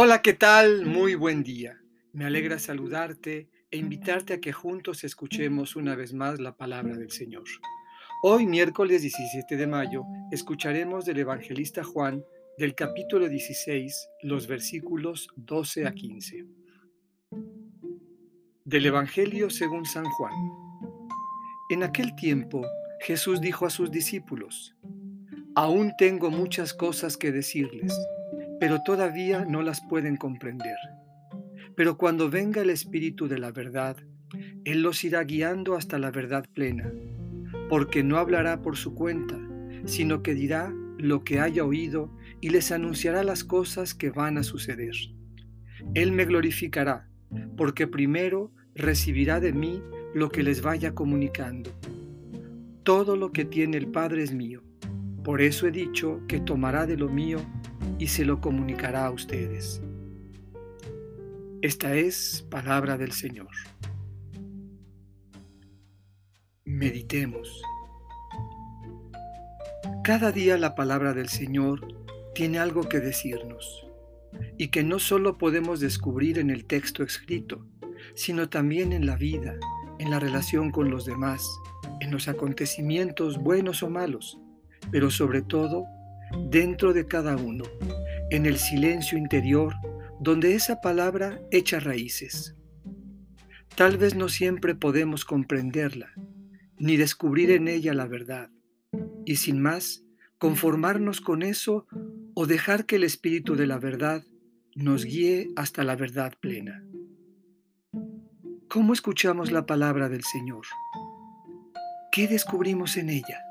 Hola, ¿qué tal? Muy buen día. Me alegra saludarte e invitarte a que juntos escuchemos una vez más la palabra del Señor. Hoy, miércoles 17 de mayo, escucharemos del evangelista Juan del capítulo 16, los versículos 12 a 15. Del Evangelio según San Juan. En aquel tiempo, Jesús dijo a sus discípulos, Aún tengo muchas cosas que decirles pero todavía no las pueden comprender. Pero cuando venga el Espíritu de la verdad, Él los irá guiando hasta la verdad plena, porque no hablará por su cuenta, sino que dirá lo que haya oído y les anunciará las cosas que van a suceder. Él me glorificará, porque primero recibirá de mí lo que les vaya comunicando. Todo lo que tiene el Padre es mío. Por eso he dicho que tomará de lo mío y se lo comunicará a ustedes. Esta es palabra del Señor. Meditemos. Cada día la palabra del Señor tiene algo que decirnos y que no solo podemos descubrir en el texto escrito, sino también en la vida, en la relación con los demás, en los acontecimientos buenos o malos, pero sobre todo dentro de cada uno, en el silencio interior donde esa palabra echa raíces. Tal vez no siempre podemos comprenderla, ni descubrir en ella la verdad, y sin más, conformarnos con eso o dejar que el Espíritu de la verdad nos guíe hasta la verdad plena. ¿Cómo escuchamos la palabra del Señor? ¿Qué descubrimos en ella?